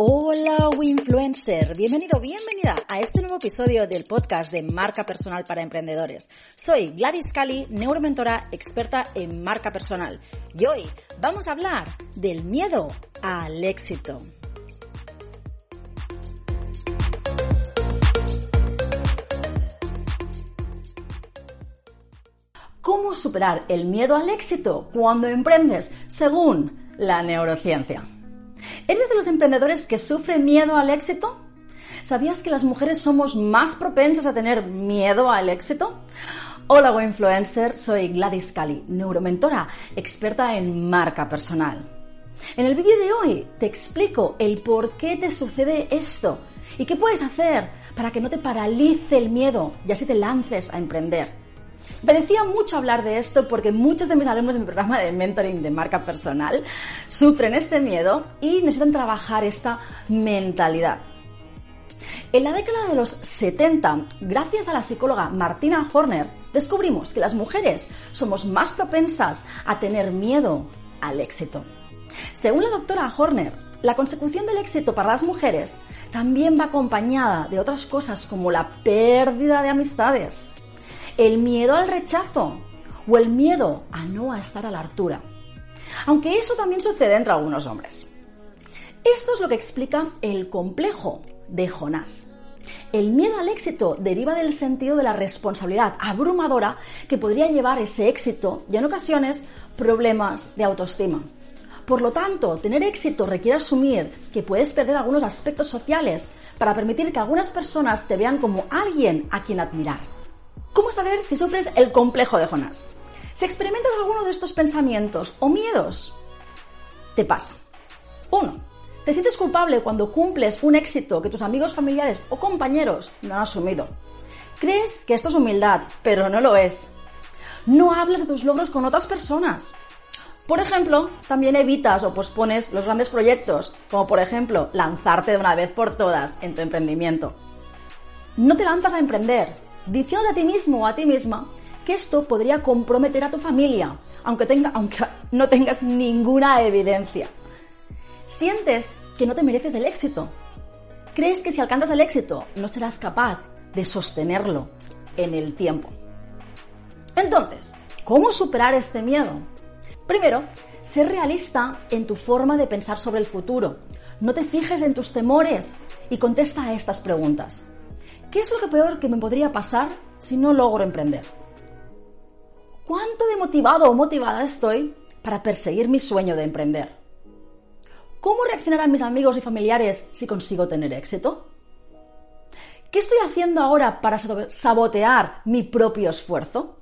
Hola Winfluencer, bienvenido, bienvenida a este nuevo episodio del podcast de Marca Personal para Emprendedores. Soy Gladys Cali, neuromentora experta en marca personal y hoy vamos a hablar del miedo al éxito. ¿Cómo superar el miedo al éxito cuando emprendes según la neurociencia? ¿Eres de los emprendedores que sufren miedo al éxito? ¿Sabías que las mujeres somos más propensas a tener miedo al éxito? Hola, influencer, soy Gladys Cali, neuromentora, experta en marca personal. En el vídeo de hoy te explico el por qué te sucede esto y qué puedes hacer para que no te paralice el miedo y así te lances a emprender. Me decía mucho hablar de esto porque muchos de mis alumnos en mi programa de mentoring de marca personal sufren este miedo y necesitan trabajar esta mentalidad. En la década de los 70, gracias a la psicóloga Martina Horner, descubrimos que las mujeres somos más propensas a tener miedo al éxito. Según la doctora Horner, la consecución del éxito para las mujeres también va acompañada de otras cosas como la pérdida de amistades, el miedo al rechazo o el miedo a no estar a la altura. Aunque eso también sucede entre algunos hombres. Esto es lo que explica el complejo de Jonás. El miedo al éxito deriva del sentido de la responsabilidad abrumadora que podría llevar ese éxito y en ocasiones problemas de autoestima. Por lo tanto, tener éxito requiere asumir que puedes perder algunos aspectos sociales para permitir que algunas personas te vean como alguien a quien admirar. ¿Cómo saber si sufres el complejo de Jonás? Si experimentas alguno de estos pensamientos o miedos, te pasa. 1. Te sientes culpable cuando cumples un éxito que tus amigos, familiares o compañeros no han asumido. Crees que esto es humildad, pero no lo es. No hablas de tus logros con otras personas. Por ejemplo, también evitas o pospones los grandes proyectos, como por ejemplo lanzarte de una vez por todas en tu emprendimiento. No te lanzas a emprender, diciendo a ti mismo o a ti misma que esto podría comprometer a tu familia, aunque, tenga, aunque no tengas ninguna evidencia. Sientes que no te mereces el éxito. Crees que si alcanzas el éxito no serás capaz de sostenerlo en el tiempo. Entonces, ¿cómo superar este miedo? Primero, ser realista en tu forma de pensar sobre el futuro. No te fijes en tus temores y contesta a estas preguntas. ¿Qué es lo que peor que me podría pasar si no logro emprender? ¿Cuánto de motivado o motivada estoy para perseguir mi sueño de emprender? ¿Cómo reaccionarán mis amigos y familiares si consigo tener éxito? ¿Qué estoy haciendo ahora para sabotear mi propio esfuerzo?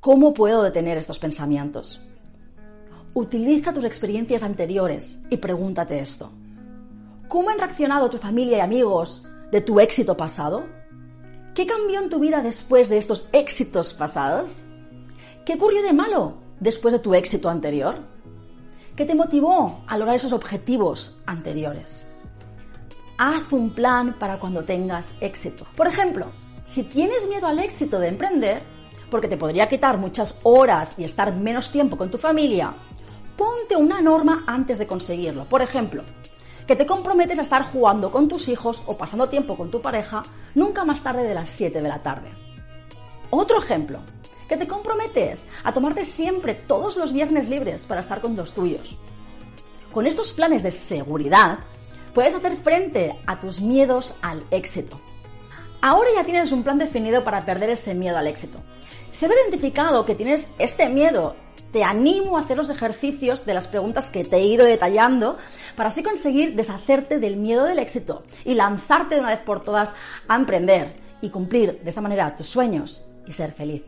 ¿Cómo puedo detener estos pensamientos? Utiliza tus experiencias anteriores y pregúntate esto. ¿Cómo han reaccionado tu familia y amigos de tu éxito pasado? ¿Qué cambió en tu vida después de estos éxitos pasados? ¿Qué ocurrió de malo después de tu éxito anterior? ¿Qué te motivó a lograr esos objetivos anteriores? Haz un plan para cuando tengas éxito. Por ejemplo, si tienes miedo al éxito de emprender, porque te podría quitar muchas horas y estar menos tiempo con tu familia, ponte una norma antes de conseguirlo. Por ejemplo, que te comprometes a estar jugando con tus hijos o pasando tiempo con tu pareja nunca más tarde de las 7 de la tarde. Otro ejemplo, que te comprometes a tomarte siempre todos los viernes libres para estar con los tuyos. Con estos planes de seguridad, puedes hacer frente a tus miedos al éxito. Ahora ya tienes un plan definido para perder ese miedo al éxito. Si has identificado que tienes este miedo te animo a hacer los ejercicios de las preguntas que te he ido detallando para así conseguir deshacerte del miedo del éxito y lanzarte de una vez por todas a emprender y cumplir de esta manera tus sueños y ser feliz.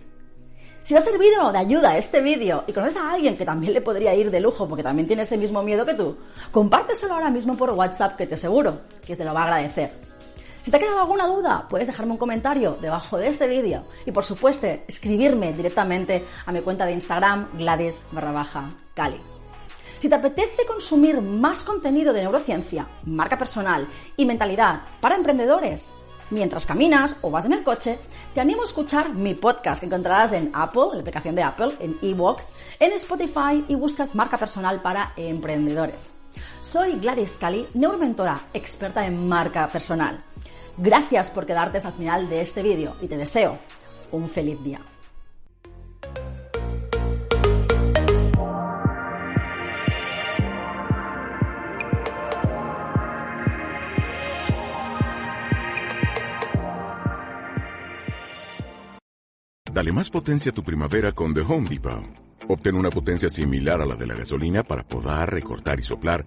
Si te ha servido de ayuda este vídeo y conoces a alguien que también le podría ir de lujo porque también tiene ese mismo miedo que tú, compárteselo ahora mismo por WhatsApp que te aseguro que te lo va a agradecer. Si te ha quedado alguna duda, puedes dejarme un comentario debajo de este vídeo y por supuesto escribirme directamente a mi cuenta de Instagram Gladys barra baja Cali. Si te apetece consumir más contenido de neurociencia, marca personal y mentalidad para emprendedores, mientras caminas o vas en el coche, te animo a escuchar mi podcast que encontrarás en Apple, en la aplicación de Apple, en Evox, en Spotify y buscas marca personal para emprendedores. Soy Gladys Cali, neuromentora experta en marca personal. Gracias por quedarte hasta el final de este vídeo y te deseo un feliz día. Dale más potencia a tu primavera con The Home Depot. Obtén una potencia similar a la de la gasolina para podar, recortar y soplar